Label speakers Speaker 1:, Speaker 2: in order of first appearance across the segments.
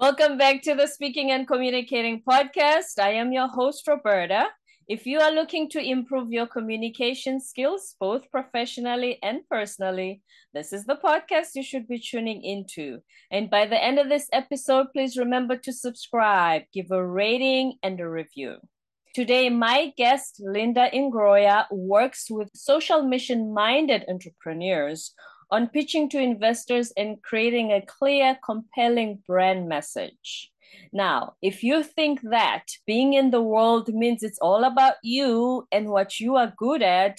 Speaker 1: Welcome back to the Speaking and Communicating podcast. I am your host, Roberta. If you are looking to improve your communication skills, both professionally and personally, this is the podcast you should be tuning into. And by the end of this episode, please remember to subscribe, give a rating, and a review. Today, my guest, Linda Ingroia, works with social mission minded entrepreneurs on pitching to investors and creating a clear, compelling brand message. Now, if you think that being in the world means it's all about you and what you are good at,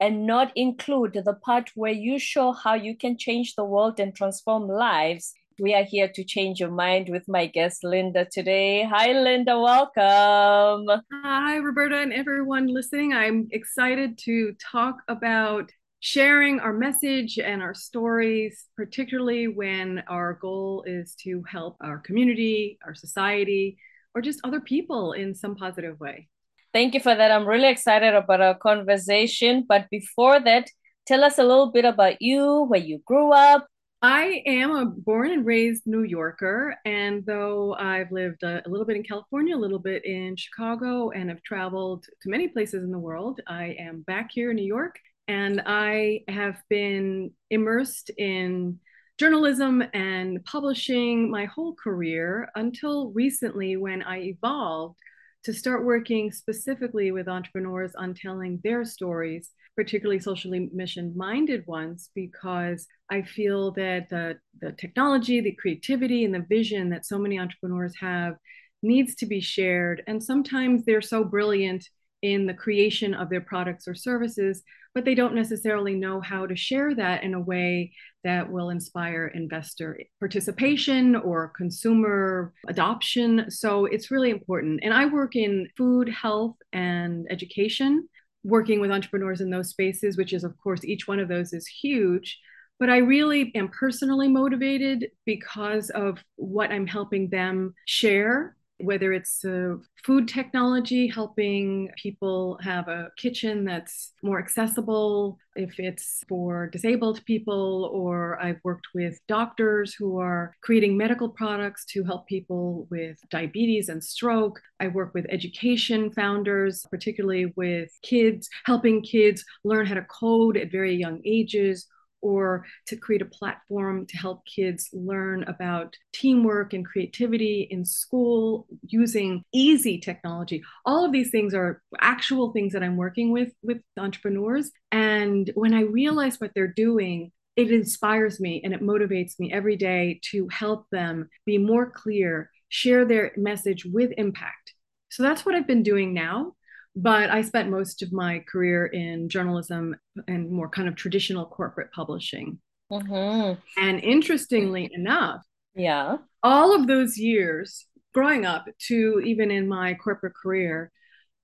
Speaker 1: and not include the part where you show how you can change the world and transform lives, we are here to change your mind with my guest Linda today. Hi, Linda. Welcome.
Speaker 2: Hi, Roberta, and everyone listening. I'm excited to talk about sharing our message and our stories, particularly when our goal is to help our community, our society, or just other people in some positive way.
Speaker 1: Thank you for that. I'm really excited about our conversation. But before that, tell us a little bit about you, where you grew up.
Speaker 2: I am a born and raised New Yorker. And though I've lived a, a little bit in California, a little bit in Chicago, and have traveled to many places in the world, I am back here in New York and I have been immersed in journalism and publishing my whole career until recently when I evolved to start working specifically with entrepreneurs on telling their stories, particularly socially mission minded ones, because I feel that the, the technology, the creativity, and the vision that so many entrepreneurs have needs to be shared. And sometimes they're so brilliant in the creation of their products or services but they don't necessarily know how to share that in a way that will inspire investor participation or consumer adoption. So it's really important. And I work in food, health, and education, working with entrepreneurs in those spaces, which is, of course, each one of those is huge. But I really am personally motivated because of what I'm helping them share whether it's uh, food technology, helping people have a kitchen that's more accessible, if it's for disabled people, or I've worked with doctors who are creating medical products to help people with diabetes and stroke. I work with education founders, particularly with kids, helping kids learn how to code at very young ages or to create a platform to help kids learn about teamwork and creativity in school using easy technology. All of these things are actual things that I'm working with with entrepreneurs. And when I realize what they're doing, it inspires me and it motivates me every day to help them be more clear, share their message with impact. So that's what I've been doing now. But I spent most of my career in journalism and more kind of traditional corporate publishing. Mm-hmm. And interestingly enough,
Speaker 1: yeah,
Speaker 2: all of those years growing up to even in my corporate career,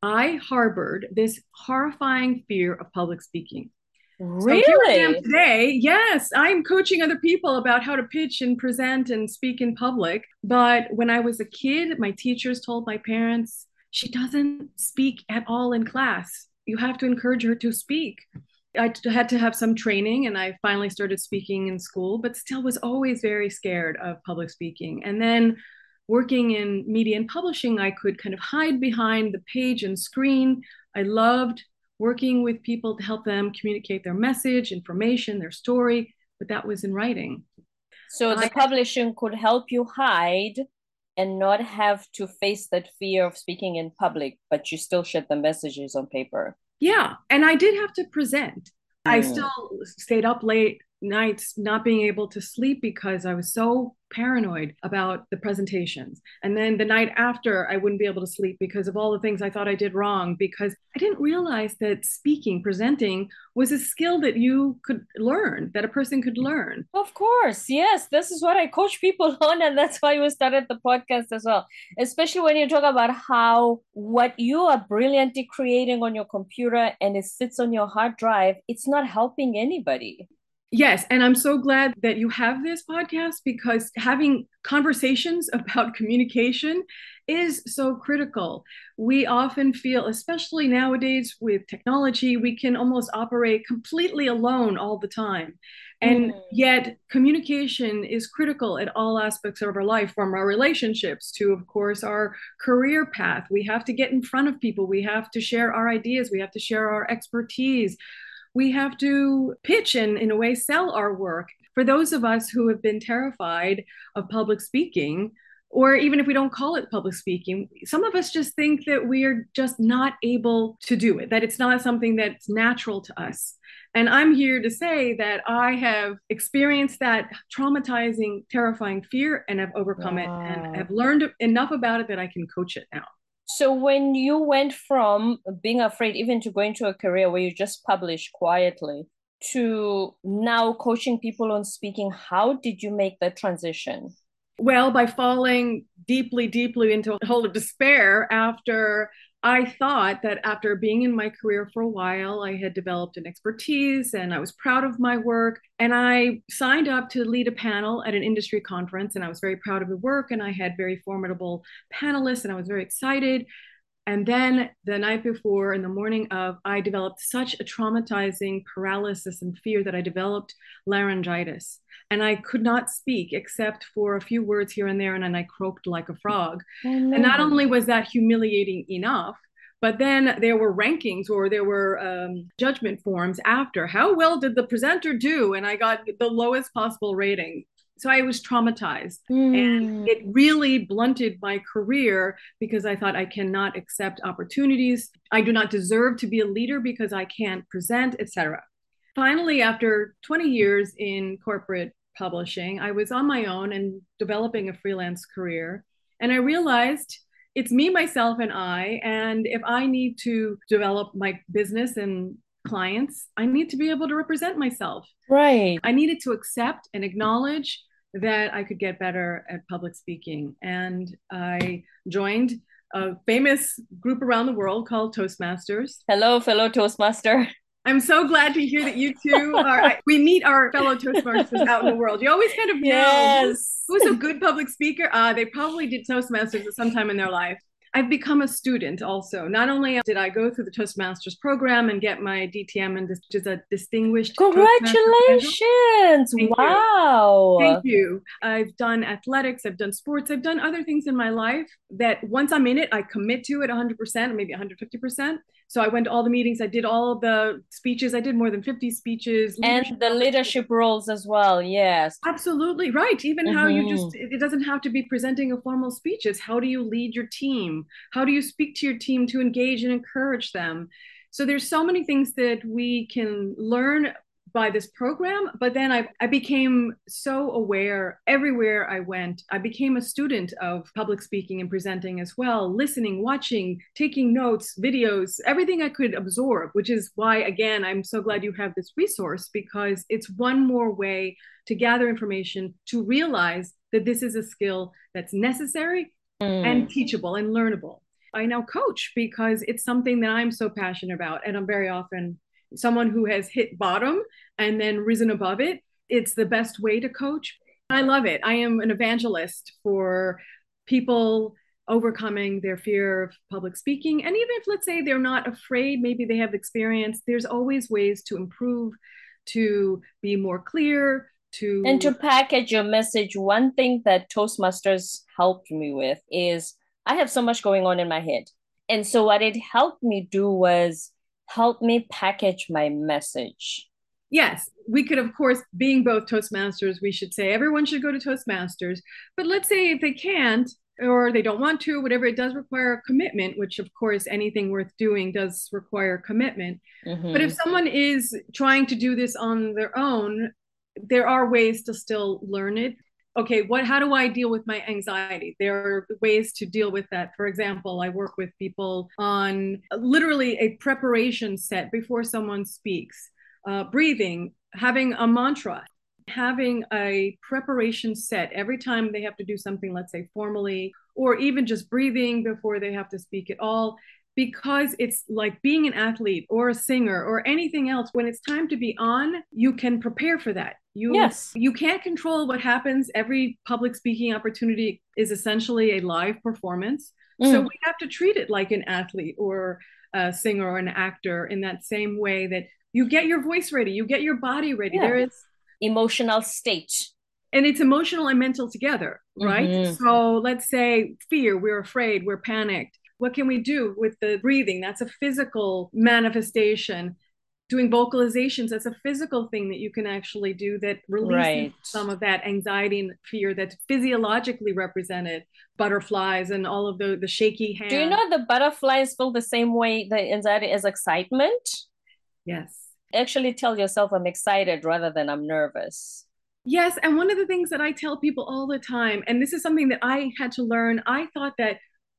Speaker 2: I harbored this horrifying fear of public speaking.
Speaker 1: Really?
Speaker 2: So I am today. Yes, I'm coaching other people about how to pitch and present and speak in public. But when I was a kid, my teachers told my parents, she doesn't speak at all in class. You have to encourage her to speak. I had to have some training and I finally started speaking in school, but still was always very scared of public speaking. And then working in media and publishing, I could kind of hide behind the page and screen. I loved working with people to help them communicate their message, information, their story, but that was in writing.
Speaker 1: So the I, publishing could help you hide and not have to face that fear of speaking in public, but you still share the messages on paper.
Speaker 2: Yeah. And I did have to present. Mm. I still stayed up late nights not being able to sleep because I was so paranoid about the presentations. And then the night after, I wouldn't be able to sleep because of all the things I thought I did wrong, because I didn't realize that speaking, presenting was a skill that you could learn, that a person could learn.
Speaker 1: Of course. Yes. This is what I coach people on. And that's why we started the podcast as well. Especially when you talk about how what you are brilliantly creating on your computer and it sits on your hard drive, it's not helping anybody
Speaker 2: Yes, and I'm so glad that you have this podcast because having conversations about communication is so critical. We often feel, especially nowadays with technology, we can almost operate completely alone all the time. And mm. yet, communication is critical at all aspects of our life, from our relationships to, of course, our career path. We have to get in front of people, we have to share our ideas, we have to share our expertise we have to pitch and, in a way, sell our work. For those of us who have been terrified of public speaking, or even if we don't call it public speaking, some of us just think that we are just not able to do it, that it's not something that's natural to us. And I'm here to say that I have experienced that traumatizing, terrifying fear and have overcome wow. it and have learned enough about it that I can coach it now.
Speaker 1: So when you went from being afraid even to going to a career where you just publish quietly to now coaching people on speaking, how did you make that transition?
Speaker 2: Well, by falling deeply, deeply into a hole of despair after I thought that after being in my career for a while, I had developed an expertise and I was proud of my work. And I signed up to lead a panel at an industry conference, and I was very proud of the work. And I had very formidable panelists, and I was very excited. And then the night before, in the morning of, I developed such a traumatizing paralysis and fear that I developed laryngitis. And I could not speak except for a few words here and there, and then I croaked like a frog. And not only was that humiliating enough, but then there were rankings or there were um, judgment forms after. How well did the presenter do? And I got the lowest possible rating so I was traumatized mm. and hmm. it really blunted my career because I thought I cannot accept opportunities. I do not deserve to be a leader because I can't present, etc. Finally, after 20 years in corporate publishing, I was on my own and developing a freelance career. And I realized it's me, myself, and I. And if I need to develop my business and clients, I need to be able to represent myself.
Speaker 1: Right.
Speaker 2: I needed to accept and acknowledge that I could get better at public speaking. And I joined a famous group around the world called Toastmasters.
Speaker 1: Hello, fellow Toastmaster.
Speaker 2: I'm so glad to hear that you two are. we meet our fellow Toastmasters out in the world. You always kind of know yes. who's a good public speaker. Uh, they probably did Toastmasters at some time in their life. I've become a student also. Not only did I go through the Toastmasters program and get my DTM and just a distinguished
Speaker 1: Congratulations.
Speaker 2: Thank
Speaker 1: wow.
Speaker 2: You. Thank you. I've done athletics, I've done sports, I've done other things in my life that once I'm in it, I commit to it 100% or maybe 150%. So I went to all the meetings, I did all the speeches, I did more than 50 speeches.
Speaker 1: And the leadership roles as well, yes.
Speaker 2: Absolutely, right. Even mm-hmm. how you just, mm-hmm. it doesn't have to be presenting a formal speech, it's how do you lead your team? How do you speak to your team to engage and encourage them? So there's so many things that we can learn by this program but then I, I became so aware everywhere i went i became a student of public speaking and presenting as well listening watching taking notes videos everything i could absorb which is why again i'm so glad you have this resource because it's one more way to gather information to realize that this is a skill that's necessary mm. and teachable and learnable. I now coach because it's something that I'm so passionate about. And I'm very often someone who has hit bottom and then risen above it. It's the best way to coach. I love it. I am an evangelist for people overcoming their fear of public speaking. And even if, let's say, they're not afraid, maybe they have experience, there's always ways to improve, to be more clear, to
Speaker 1: and to package your message one thing that toastmasters helped me with is i have so much going on in my head and so what it helped me do was help me package my message.
Speaker 2: Yes we could of course being both toastmasters we should say everyone should go to toastmasters. But let's say if they can't or they don't want to whatever it does require a commitment which of course anything worth doing does require commitment. Mm-hmm. but if someone is trying to do this on their own there are ways to still learn it okay what how do i deal with my anxiety? There are ways to deal with that. For example i work with people on literally a preparation set before someone speaks uh, breathing having a mantra having a preparation set every time they have to do something let's say formally or even just breathing before they have to speak at all because it's like being an athlete or a singer or anything else when it's time to be on you can prepare for that. You
Speaker 1: yes.
Speaker 2: you can't control what happens. Every public speaking opportunity is essentially a live performance. Mm. so we have to treat it like an athlete or a singer or an actor in that same way that you get your voice ready you get your body ready. Yeah. there is
Speaker 1: emotional state.
Speaker 2: And it's emotional and mental together right? Mm-hmm. so let's say fear we're afraid we're panicked what can we do with the breathing? That's a physical manifestation. Doing vocalizations that's a physical thing that you can actually do that releases right. some of that anxiety and fear that's physiologically represented butterflies and all of the the shaky hands
Speaker 1: do you know the butterflies feel the same way the anxiety is excitement?
Speaker 2: Yes.
Speaker 1: Actually tell yourself i'm excited rather than i'm nervous.
Speaker 2: Yes. And one of the things that I tell people all the time, and this is something that I had to learn, I thought that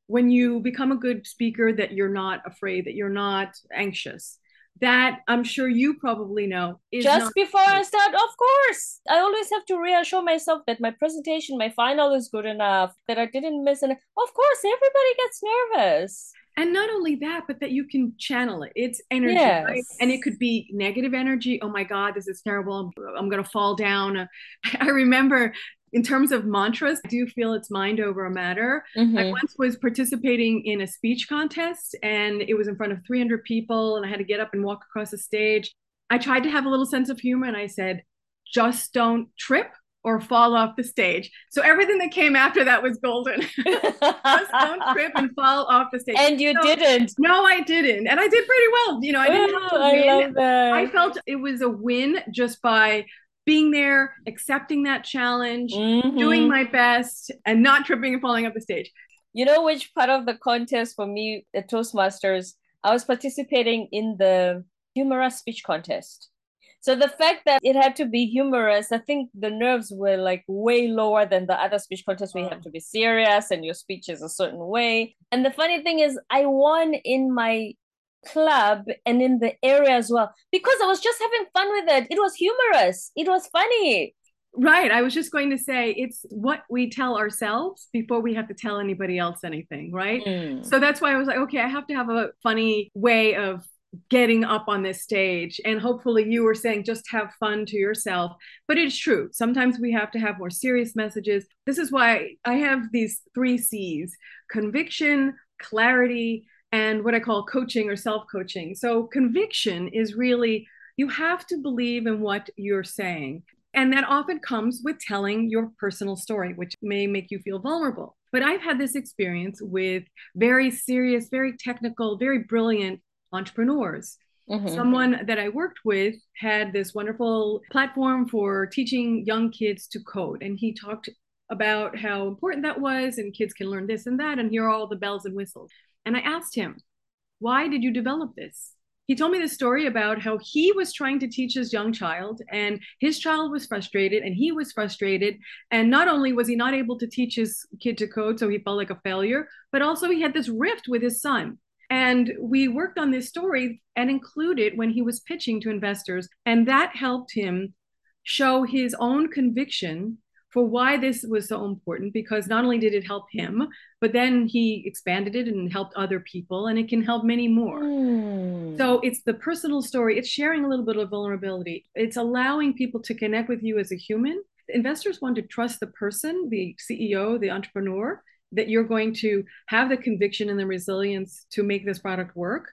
Speaker 2: when you become a good speaker, that you're not afraid, that you're not anxious. That I'm sure you probably know.
Speaker 1: Just before I start, of course, I always have to reassure myself that my presentation, my final is good enough, that I didn't miss it. Of course, everybody gets nervous
Speaker 2: and not only that but that you can channel it it's energy yes. right? and it could be negative energy oh my god this is terrible i'm, I'm going to fall down i remember in terms of mantras, I do feel it's mind over a matter. Mm-hmm. I once was participating in a speech contest and it was in front of 300 people and I had to get up and walk across the stage. I tried to have a little sense of humor and I said, just don't trip or fall off the stage. So everything that came after that was golden. Just don't trip and fall off the stage.
Speaker 1: And you
Speaker 2: so,
Speaker 1: didn't.
Speaker 2: No, I didn't. And I did pretty well. You know, I didn't oh, have to oh, win. I, love that. I felt it was a win just by being there, accepting that challenge, mm-hmm. doing my best, and not tripping and falling off the stage.
Speaker 1: You know which part of the contest for me at Toastmasters? I was participating in the humorous speech contest. So the fact that it had to be humorous, I think the nerves were like way lower than the other speech contests. We have to be serious and your speech is a certain way. And the funny thing is, I won in my club and in the area as well because I was just having fun with it. It was humorous. It was funny.
Speaker 2: Right. I was just going to say it's what we tell ourselves before we have to tell anybody else anything. Right. Mm. So that's why I was like, okay, I have to have a funny way of getting up on this stage and hopefully you were saying just have fun to yourself but it's true sometimes we have to have more serious messages this is why i have these three c's conviction clarity and what i call coaching or self-coaching so conviction is really you have to believe in what you're saying and that often comes with telling your personal story which may make you feel vulnerable but I've had this experience with very serious, very technical, very brilliant entrepreneurs. Mm-hmm. Someone that I worked with had this wonderful platform for teaching young kids to code. And he talked about how important that was, and kids can learn this and that, and here are all the bells and whistles. And I asked him, Why did you develop this? He told me this story about how he was trying to teach his young child, and his child was frustrated, and he was frustrated. And not only was he not able to teach his kid to code, so he felt like a failure, but also he had this rift with his son and we worked on this story and included when he was pitching to investors. And that helped him show his own conviction for why this was so important because not only did it help him, but then he expanded it and helped other people, and it can help many more. Mm. So it's the personal story, it's sharing a little bit of vulnerability, it's allowing people to connect with you as a human. Investors want to trust the person, the CEO, the entrepreneur, that you're going to have the conviction and the resilience to make this product work.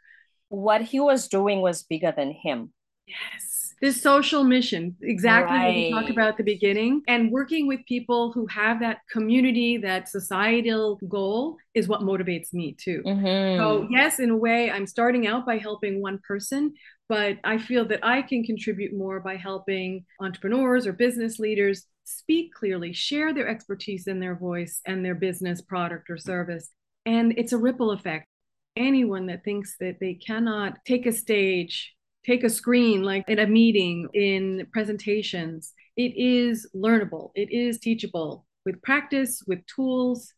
Speaker 1: What he was doing was bigger than him.
Speaker 2: Yes. This social mission, exactly right. what we talked about at the beginning, and working with people who have that community, that societal goal is what motivates me too. Mm-hmm. So, yes, in a way, I'm starting out by helping one person, but I feel that I can contribute more by helping entrepreneurs or business leaders speak clearly, share their expertise in their voice and their business product or service. And it's a ripple effect. Anyone that thinks that they cannot take a stage, take a screen like in a meeting, in presentations, it is learnable, it is teachable with practice, with tools.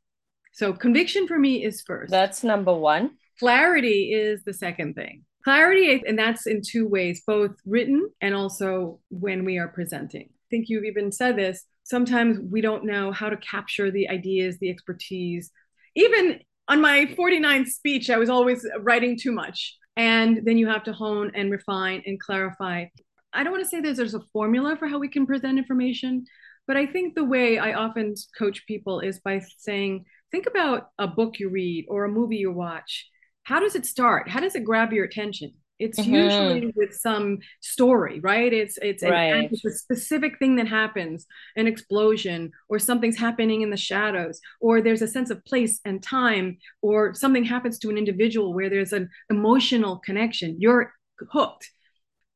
Speaker 2: So, conviction for me is first.
Speaker 1: That's number one.
Speaker 2: Clarity is the second thing. Clarity, and that's in two ways, both written and also when we are presenting I think you've even said this sometimes we don't know how to capture the ideas the expertise even on my 49th speech, I was always writing too much. And then you have to hone and refine and clarify. I don't want to say that there's a formula for how we can present information, but I think the way I often coach people is by saying, think about a book you read or a movie you watch. How does it start? How does it grab your attention? It's mm-hmm. usually with some story, right? It's it's, right. it's a specific thing that happens, an explosion, or something's happening in the shadows, or there's a sense of place and time, or something happens to an individual where there's an emotional connection. You're hooked.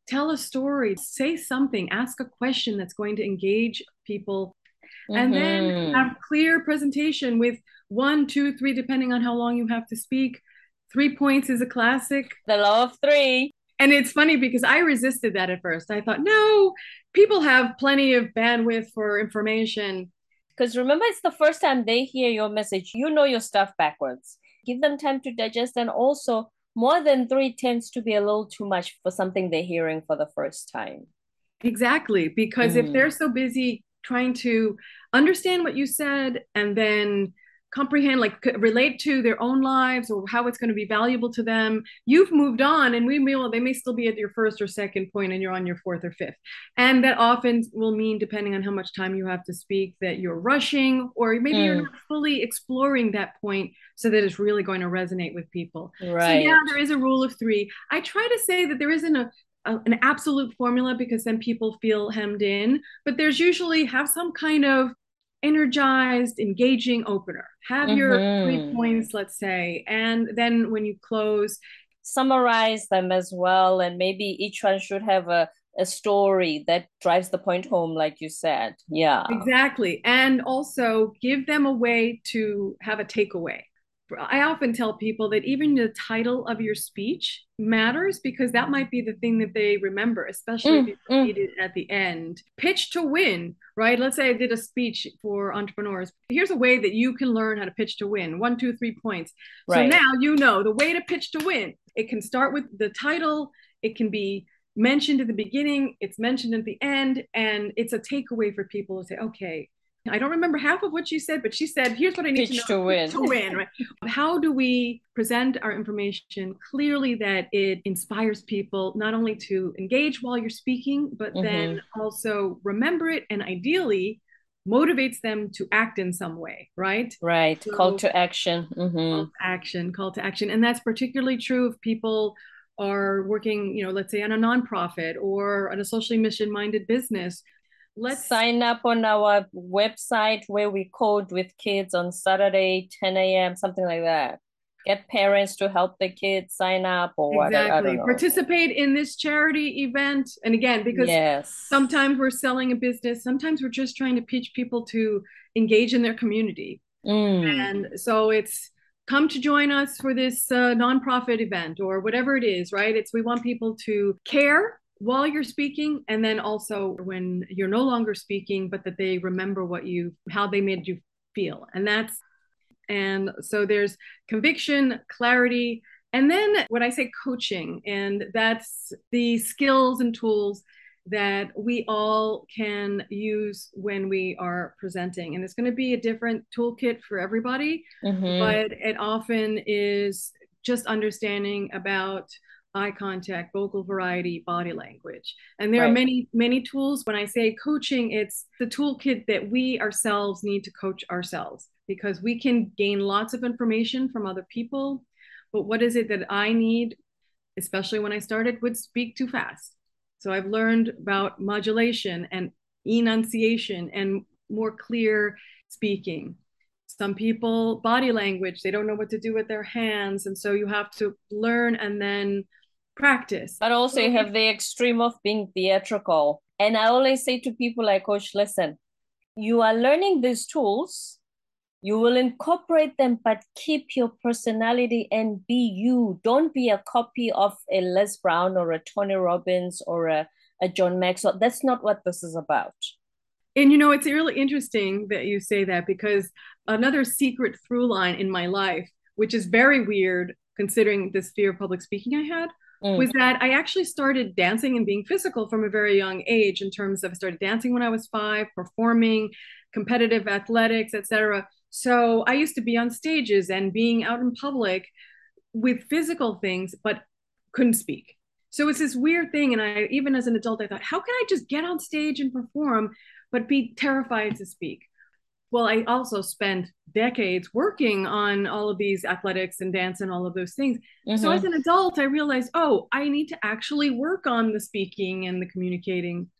Speaker 2: Tell a story, say something, ask a question that's going to engage people, mm-hmm. and then mm-hmm. have clear presentation with one, two, three, depending on how long you have to speak Three points is a classic.
Speaker 1: The law of three.
Speaker 2: And it's funny because I resisted that at first. I thought, no, people have plenty of bandwidth for information.
Speaker 1: Because remember, it's the first time they hear your message. You know your stuff backwards. Give them time to digest. And also, more than three tends to be a little too much for something they're hearing for the first time.
Speaker 2: Exactly. Because mm. if they're so busy trying to understand what you said and then comprehend like relate to their own lives or how it's going to be valuable to them. You've moved on and we may well they may still be at your first or second point and you're on your fourth or fifth. And that often will mean depending on how much time you have to speak that you're rushing or maybe mm. you're not fully exploring that point so that it's really going to resonate with people. Right so yeah there is a rule of three. I try to say that there isn't a a, an absolute formula because then people feel hemmed in but there's usually have some kind of energized, engaging opener. Have mm-hmm. your three mm-hmm. points, let's say, and then when you close,
Speaker 1: summarize them as well. And maybe each one should have a, a story that drives the point home, like you said. Yeah.
Speaker 2: Exactly. And also give them a way to have a takeaway. I often tell people that even the title of your speech matters because that might be the thing that they remember, especially mm, if you mm. it at the end. Pitch to win, right? Let's say I did a speech for entrepreneurs. Here's a way that you can learn how to pitch to win one, two, three points. Right. So now you know the way to pitch to win. It can start with the title, it can be mentioned at the beginning, it's mentioned at the end, and it's a takeaway for people to say, okay, I don't remember half of what she said, but she said, here's what I need
Speaker 1: Pitch
Speaker 2: to know
Speaker 1: to win.
Speaker 2: To win, right? How do we present our information clearly that it inspires people not only to engage while you're speaking, but mm-hmm. then also remember it and ideally motivates them to act in some way, right?
Speaker 1: Right. So, call to action.
Speaker 2: Mm-hmm. Call to action, call to action. And that's particularly true if people are working, you know, let's say on a nonprofit or on a socially mission minded business
Speaker 1: let's sign up on our website where we code with kids on Saturday, 10 a.m., something like that. Get parents to help the kids sign up or exactly.
Speaker 2: Participate in this charity event. And again, because yes. sometimes we're selling a business, sometimes we're just trying to teach people to engage in their community. Mm. And so it's come to join us for this uh, nonprofit event or whatever it is, right? It's we want people to care while you're speaking and then also when you're no longer speaking but that they remember what you how they made you feel. And that's and so there's conviction clarity and then when i say coaching. And that's the skills and tools that we all can use when we are presenting. And it's going to be a different toolkit for everybody mm-hmm. but it often is just understanding about eye contact, vocal variety, body language. And there right. are many, many tools. When I say coaching, it's the toolkit that we ourselves need to coach ourselves because we can gain lots of information from other people. But what is it that I need, especially when I started, would speak too fast. So I've learned about modulation and enunciation and more clear speaking some people body language they don't know what to do with their hands and so you have to learn and then practice.
Speaker 1: But also you have the extreme of being theatrical. And I always say to people like coach, listen, you are learning these tools, you will incorporate them, but keep your personality and be you. Don't be a copy of a Les Brown or a Tony Robbins or a, a John Maxwell. That's not what this is about.
Speaker 2: And you know, it's really interesting that you say that because another secret through line in my life, which is very weird considering this fear of public speaking I had, mm. was that I actually started dancing and being physical from a very young age in terms of I started dancing when I was five, performing, competitive athletics, etc. So I used to be on stages and being out in public with physical things, but couldn't speak. So it's this weird thing. And I, even as an adult, I thought, how can I just get on stage and perform, but be terrified to speak? Well, I also spent decades working on all of these athletics and dance and all of those things. Mm-hmm. So as an adult, I realized, oh, I need to actually work on the speaking and the communicating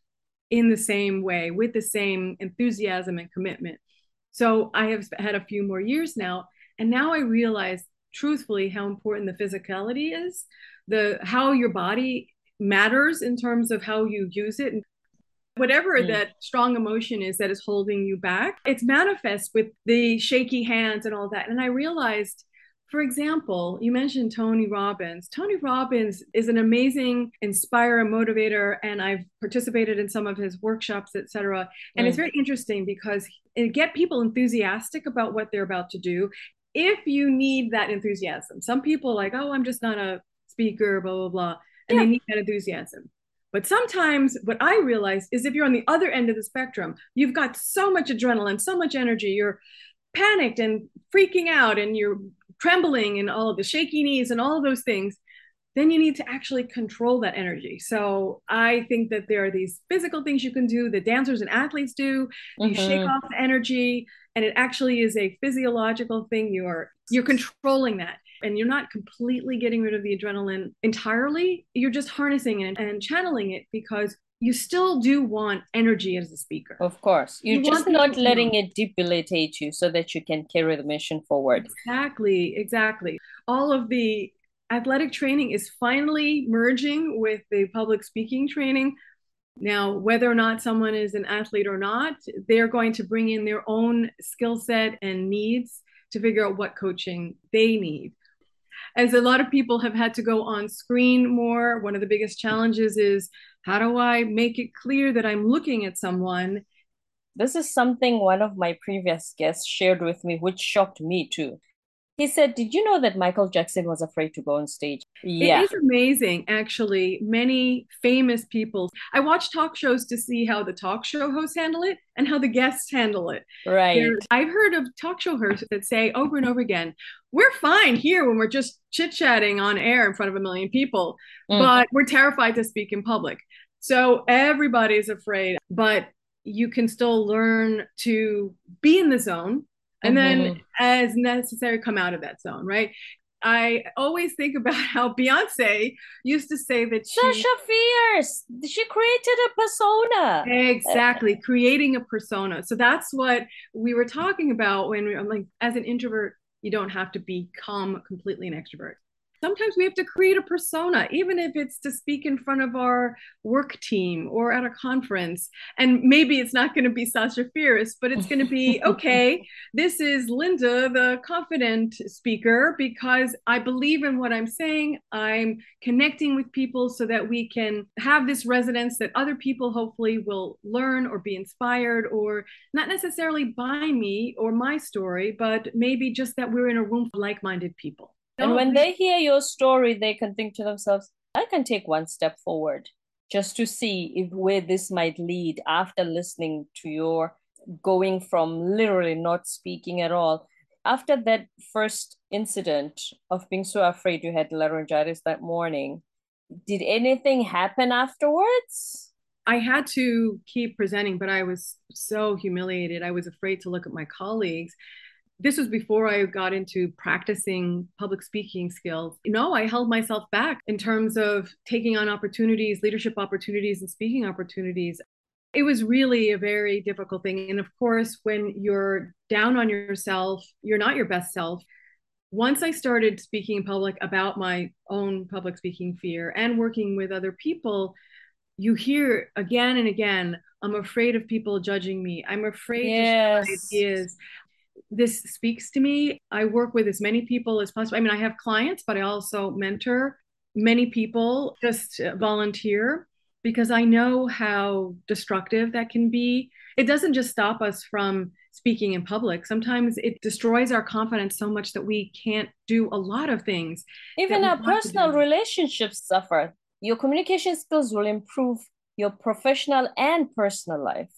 Speaker 2: in the same way with the same enthusiasm and commitment. So I have had a few more years now. And now I realize truthfully how important the physicality is, the how your body matters in terms of how you use it. And whatever mm. that strong emotion is that is holding you back, it's manifest with the shaky hands and all that. And I realized for example, you mentioned Tony Robbins. Tony Robbins is an amazing inspirer, and motivator, and I've participated in some of his workshops, etc. And mm. it's very interesting because it get people enthusiastic about what they're about to do. If you need that enthusiasm, some people like, oh, I'm just not a speaker, blah blah blah, and yeah. they need that enthusiasm. But sometimes what I realize is if you're on the other end of the spectrum, you've got so much adrenaline, so much energy, you're panicked and freaking out and you're trembling and all of the shaky knees and all of those things, then you need to actually control that energy. So I think that there are these physical things you can do that dancers and athletes do. You mm-hmm. shake off the energy, and it actually is a physiological thing. You're you're controlling that. And you're not completely getting rid of the adrenaline entirely. You're just harnessing it and channeling it because you still do want energy as a speaker.
Speaker 1: Of course. You're you just not letting it debilitate you so that you can carry the mission forward.
Speaker 2: Exactly, exactly. All of the athletic training is finally merging with the public speaking training. Now, whether or not someone is an athlete or not, they're going to bring in their own skill set and needs to figure out what coaching they need. As a lot of people have had to go on screen more, one of the biggest challenges is how do I make it clear that I'm looking at someone?
Speaker 1: This is something one of my previous guests shared with me, which shocked me too. He said, Did you know that Michael Jackson was afraid to go on stage?
Speaker 2: Yeah. It is amazing, actually. Many famous people. I watch talk shows to see how the talk show hosts handle it and how the guests handle it.
Speaker 1: Right.
Speaker 2: I've heard of talk show hosts that say over and over again, We're fine here when we're just chit chatting on air in front of a million people, mm. but we're terrified to speak in public. So everybody's afraid, but you can still learn to be in the zone and mm-hmm. then as necessary come out of that zone right I always think about how Beyonce used to say that she,
Speaker 1: Sasha Fierce, she created a persona.
Speaker 2: Exactly, creating a persona. So that's what we were talking about when we, I'm like, as an introvert, you don't have to become completely an extrovert sometimes we have to create a persona, even if it's to speak in front of our work team or at a conference. And maybe it's not going to be Sasha Fierce, but it's going to be okay, this is Linda, the confident speaker, because I believe in what I'm saying. I'm connecting with people so that we can have this resonance that other people hopefully will learn or be inspired or not necessarily by me or my story, but maybe just that we're in a room of like minded people.
Speaker 1: And when they hear your story, they can think to themselves, I can take one step forward just to see if where this might lead after listening to your going from literally not speaking at all. After that first incident of being so afraid you had laryngitis that morning, did anything happen afterwards?
Speaker 2: I had to keep presenting, but I was so humiliated. I was afraid to look at my colleagues this was before I got into practicing public speaking skills. No, I held myself back in terms of taking on opportunities, leadership opportunities, and speaking opportunities. It was really a very difficult thing. And of course, when you're down on yourself, you're not your best self. Once I started speaking in public about my own public speaking fear and working with other people, you hear again and again, I'm afraid of people judging me. I'm afraid yes. to share ideas this speaks to me. I work with as many people as possible. I mean, I have clients, but I also mentor many people, just volunteer because I know how destructive that can be. It doesn't just stop us from speaking in public. Sometimes it destroys our confidence so much that we can't do a lot of things.
Speaker 1: Even our personal relationships suffer. Your communication skills will improve your professional and personal life.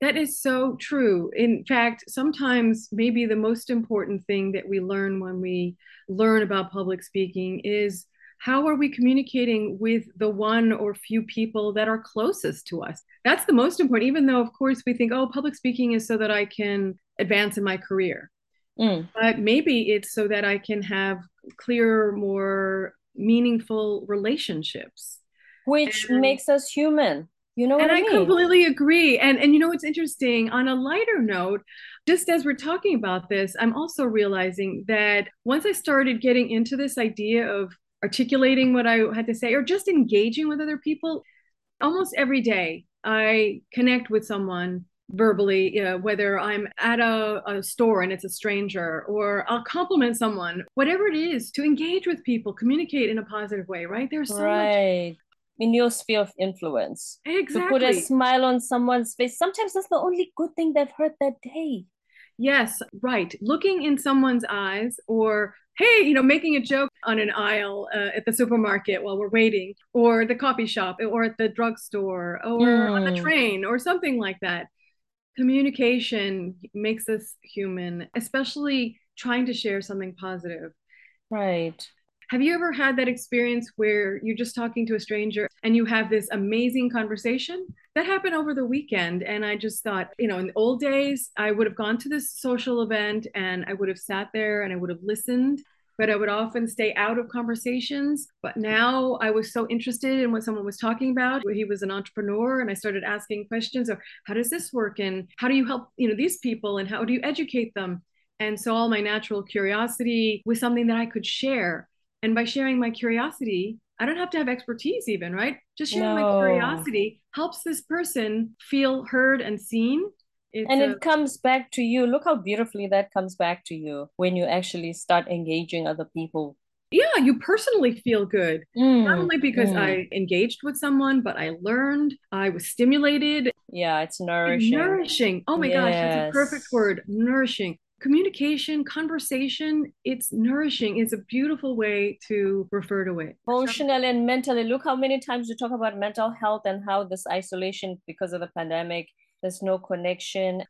Speaker 2: That is so true. In fact, sometimes maybe the most important thing that we learn when we learn about public speaking is how are we communicating with the one or few people that are closest to us? That's the most important, even though, of course, we think, oh, public speaking is so that I can advance in my career. Mm. But maybe it's so that I can have clearer, more meaningful relationships.
Speaker 1: Which and, makes us human. You know
Speaker 2: and
Speaker 1: I,
Speaker 2: I, completely agree. And and you know what's interesting? On a lighter note, just as we're talking about this, I'm also realizing that once I started getting into this idea of articulating what I had to say or just engaging with other people, almost every day I connect with someone verbally, you know, whether I'm at a, a, store and it's a stranger, or I'll compliment someone, whatever it is, to engage with people, communicate in a positive way, right? There's so right. much
Speaker 1: in your sphere of influence.
Speaker 2: Exactly.
Speaker 1: To put a smile on someone's face. Sometimes that's the only good thing they've heard that day.
Speaker 2: Yes, right. Looking in someone's eyes or hey, you know, making a joke on an aisle uh, at the supermarket while we're waiting, or the coffee shop, or at the drugstore, or mm. on the hmm. train, or something like that. Communication makes us human, especially trying to share something positive.
Speaker 1: Right.
Speaker 2: Have you ever had that experience where you're just talking to a stranger and you have this amazing conversation? That happened over the weekend. And I just thought, you know, in the old days, I would have gone to this social event and I would have sat there and I would have listened, but I would often stay out of conversations. But now I was so interested in what someone was talking about. He was an entrepreneur and I started asking questions of how does this work and how do you help, you know, these people and how do you educate them? And so all my natural curiosity was something that I could share and by sharing my curiosity, I don't have to have expertise, even, right? Just sharing no. my curiosity helps this person feel heard and seen.
Speaker 1: It's and a- it comes back to you. Look how beautifully that comes back to you when you actually start engaging other people
Speaker 2: yeah, you personally feel good. Mm, Not only because mm. I engaged with someone, but I learned, I was stimulated.
Speaker 1: Yeah, it's nourishing.
Speaker 2: Nourishing. Oh my yes. gosh, that's a perfect word. Nourishing communication, conversation, it's nourishing. It's a beautiful way to refer to it.
Speaker 1: Emotionally and mentally. Look how many times we talk about mental health and how this isolation because of the pandemic, there's no connection.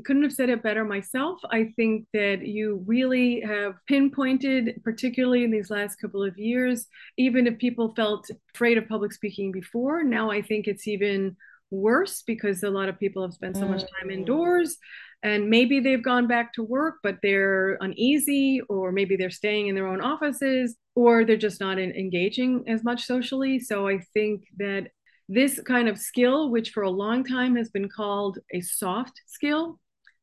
Speaker 2: I couldn't have said it better myself. I think that you really have pinpointed, particularly in these last couple of years, even if people felt afraid of public speaking before, now I think it's even worse because a lot of people have spent so much time mm. indoors and maybe they've gone back to work but they're uneasy or maybe they're staying in their own offices or they're just not in, engaging as much socially so i think that this kind of skill which for a long time has been called a soft skill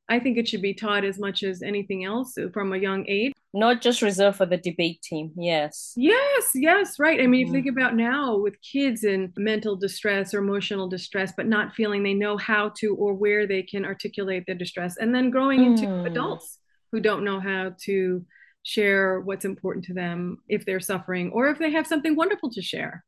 Speaker 2: I think it should be taught as much as anything else from a young age.
Speaker 1: Not just reserved for the debate team. Yes.
Speaker 2: Yes, yes, right. I mean, mm-hmm. if you think about now with kids in mental distress or emotional distress, but not feeling they know how to or where they can articulate their distress, and then growing mm. into adults who don't know how to share what's important to them if they're suffering or if they have something wonderful to share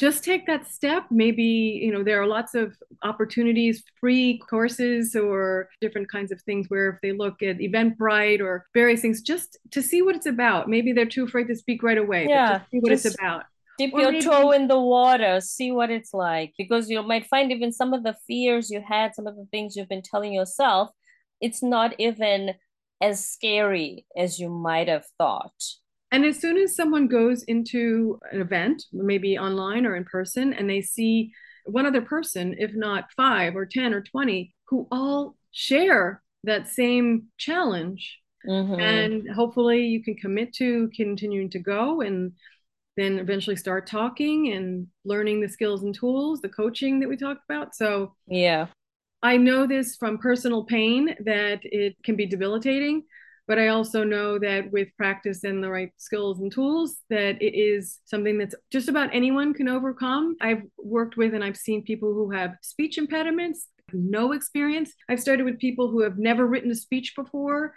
Speaker 2: just take that step. Maybe you know there are lots of opportunities free courses or different kinds of things where if they look at eventbrite or various things just to see what it's about. Maybe they're too afraid to speak right away yeah, but see what it's about.
Speaker 1: dip or your maybe... toe in the water see what it's like because you might find even some of the fears you had some of the things you've been telling yourself it's not even as scary as you might have thought
Speaker 2: and as soon as someone goes into an event, maybe online or in person, and they see one other person, if not five or 10 or 20, who all share that same challenge, mm-hmm. and hopefully you can commit to continuing to go and then eventually start talking and learning the skills and tools, the coaching that we talked about. So,
Speaker 1: yeah.
Speaker 2: I know this from personal pain that it can be debilitating but I also know that with practice and the right skills and tools, that it is something that's just about anyone can overcome. I've worked with and I've seen people who have speech impediments, no experience. I've started with people who have never written a speech before.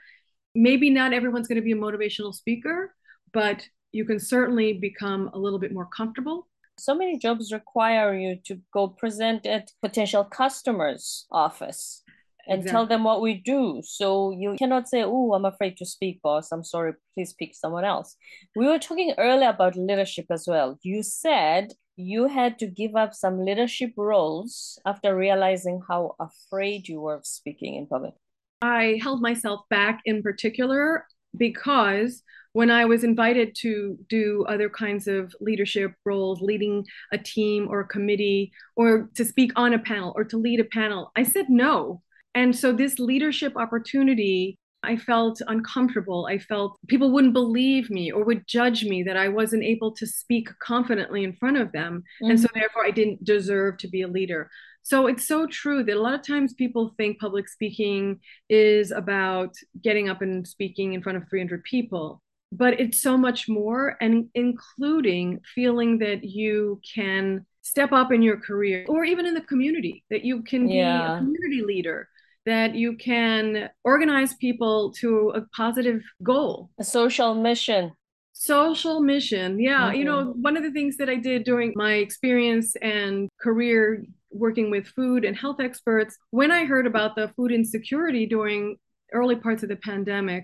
Speaker 2: Maybe not everyone's going to be a motivational speaker, but you can certainly become a little bit more comfortable
Speaker 1: so many jobs require you to go present at potential customers office and
Speaker 2: Exactly.
Speaker 1: tell them what we do. So you cannot say, Oh, I'm afraid to speak, boss. I'm sorry, please pick someone else. We were talking earlier about leadership as well. You said you had to give up some leadership roles after realizing how afraid you were of speaking in public.
Speaker 2: I held myself back in particular because when I was invited to do other kinds of leadership roles, leading a team or a committee, or to speak on a panel or to lead a panel, I said no. And so this leadership opportunity, I felt uncomfortable. I felt people wouldn't believe me or would judge me that I wasn't able to speak confidently in front of them. Mm-hmm. And so therefore I didn't deserve to be a leader. So it's so true that a lot of times people think public speaking is about getting up and speaking in front of 300 people but it's so much more and including feeling that you can step up in your career or even in the community that you can yeah. be a community leader that you can organize people to a positive goal
Speaker 1: a social mission
Speaker 2: social mission yeah mm-hmm. you know one of the things that i did during my experience and career working with food and health experts when i heard about the food insecurity during early parts of the pandemic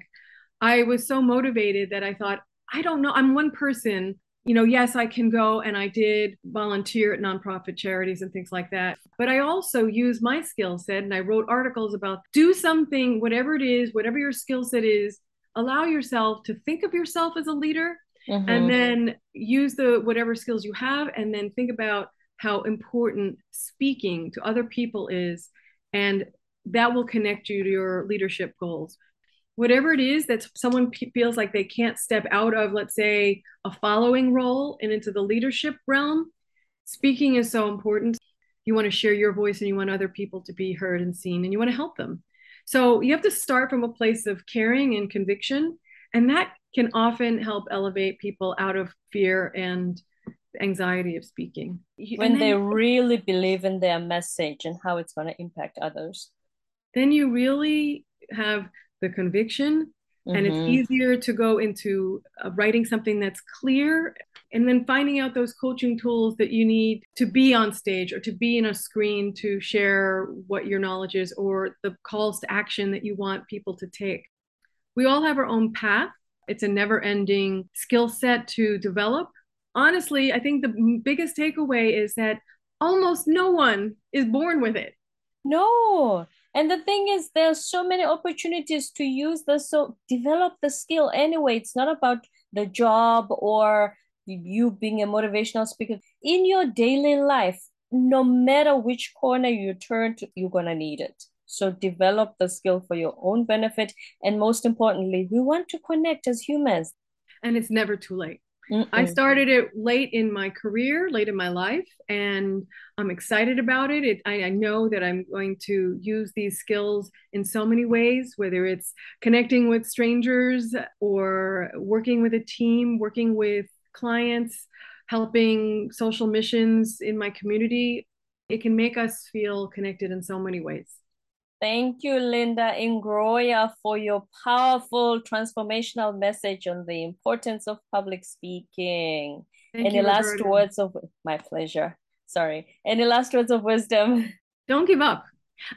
Speaker 2: I was so motivated that I thought, I don't know, I'm one person. You know, yes, I can go and I did volunteer at nonprofit charities and things like that. But I also use my skill set and I wrote articles about do something, whatever it is, whatever your skill set is, allow yourself to think of yourself as a leader mm-hmm. and then use the whatever skills you have and then think about how important speaking to other people is and that will connect you to your leadership goals whatever it is that someone p- feels like they can't step out of, let's say, a following role and into the leadership realm, speaking is so important. You want to share your voice and you want other people to be heard and seen and you want to help them. So you have to start from a place of caring and conviction. And that can often help elevate people out of fear and anxiety of speaking.
Speaker 1: When then, they really believe in their message and how it's going to impact others.
Speaker 2: Then you really have the conviction mm-hmm. and it's mm-hmm. easier to go into uh, writing something that's clear and then finding out those coaching tools that you need to be on stage or to be in a screen to share what your knowledge is or the calls to action that you want people to take we all have our own path it's a never ending skill set to develop honestly i think the biggest takeaway is that almost no one is born with it
Speaker 1: no and the thing is there's so many opportunities to use the so develop the skill anyway. It's not about the job or you being a motivational speaker. In your daily life no matter which corner you turn to you're going to need it. So develop the skill for your own benefit. And most importantly we want to connect as humans.
Speaker 2: And it's never too late Mm-mm. I started it late in my career, late in my life, and I'm excited about it. it I, I, know that I'm going to use these skills in so many ways, whether it's connecting with strangers or working with a team, working with clients, helping social missions in my community. It can make us feel connected in so many ways.
Speaker 1: Thank you, Linda Ingroia, for your powerful transformational message on the importance of public speaking. Thank Any you, last Roberta. words of my pleasure? Sorry. Any last words of wisdom?
Speaker 2: Don't give up.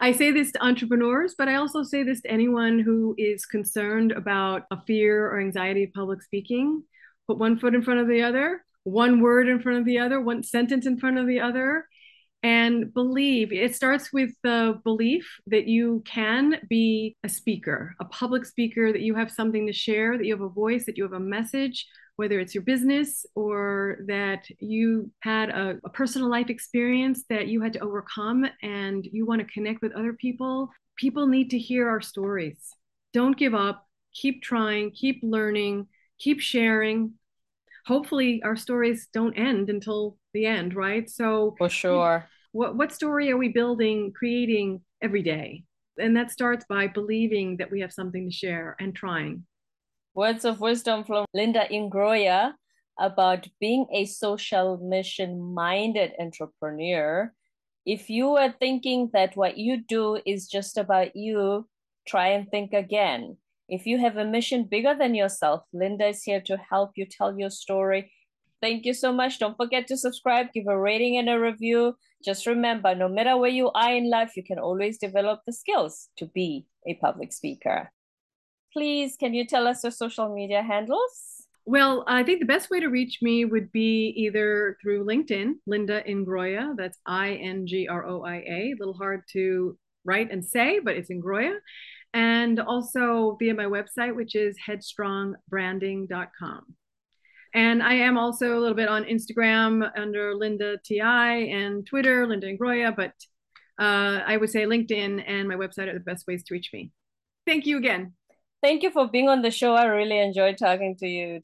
Speaker 2: I say this to entrepreneurs, but I also say this to anyone who is concerned about a fear or anxiety of public speaking. Put one foot in front of the other, one word in front of the other, one sentence in front of the other, and believe it starts with the belief that you can be a speaker, a public speaker, that you have something to share, that you have a voice, that you have a message, whether it's your business or that you had a, a personal life experience that you had to overcome and you want to connect with other people. People need to hear our stories. Don't give up, keep trying, keep learning, keep sharing. Hopefully, our stories don't end until the end, right? So
Speaker 1: for sure.
Speaker 2: What what story are we building, creating every day? And that starts by believing that we have something to share and trying.
Speaker 1: Words of wisdom from Linda Ingroia about being a social mission minded entrepreneur. If you are thinking that what you do is just about you, try and think again. If you have a mission bigger than yourself, Linda is here to help you tell your story Thank you so much. Don't forget to subscribe, give a rating and a review. Just remember, no matter where you are in life, you can always develop the skills to be a public speaker. Please, can you tell us your social media handles?
Speaker 2: Well, I think the best way to reach me would be either through LinkedIn, Linda Ingroia. That's I N G R O I A. A little hard to write and say, but it's Ingroia. And also via my website, which is headstrongbranding.com. And I am also a little bit on Instagram under Linda TI and Twitter, Linda Ingroia, but uh, I would say LinkedIn and my website are the best ways to reach me. Thank you again.
Speaker 1: Thank you for being on the show. I really enjoyed talking to you.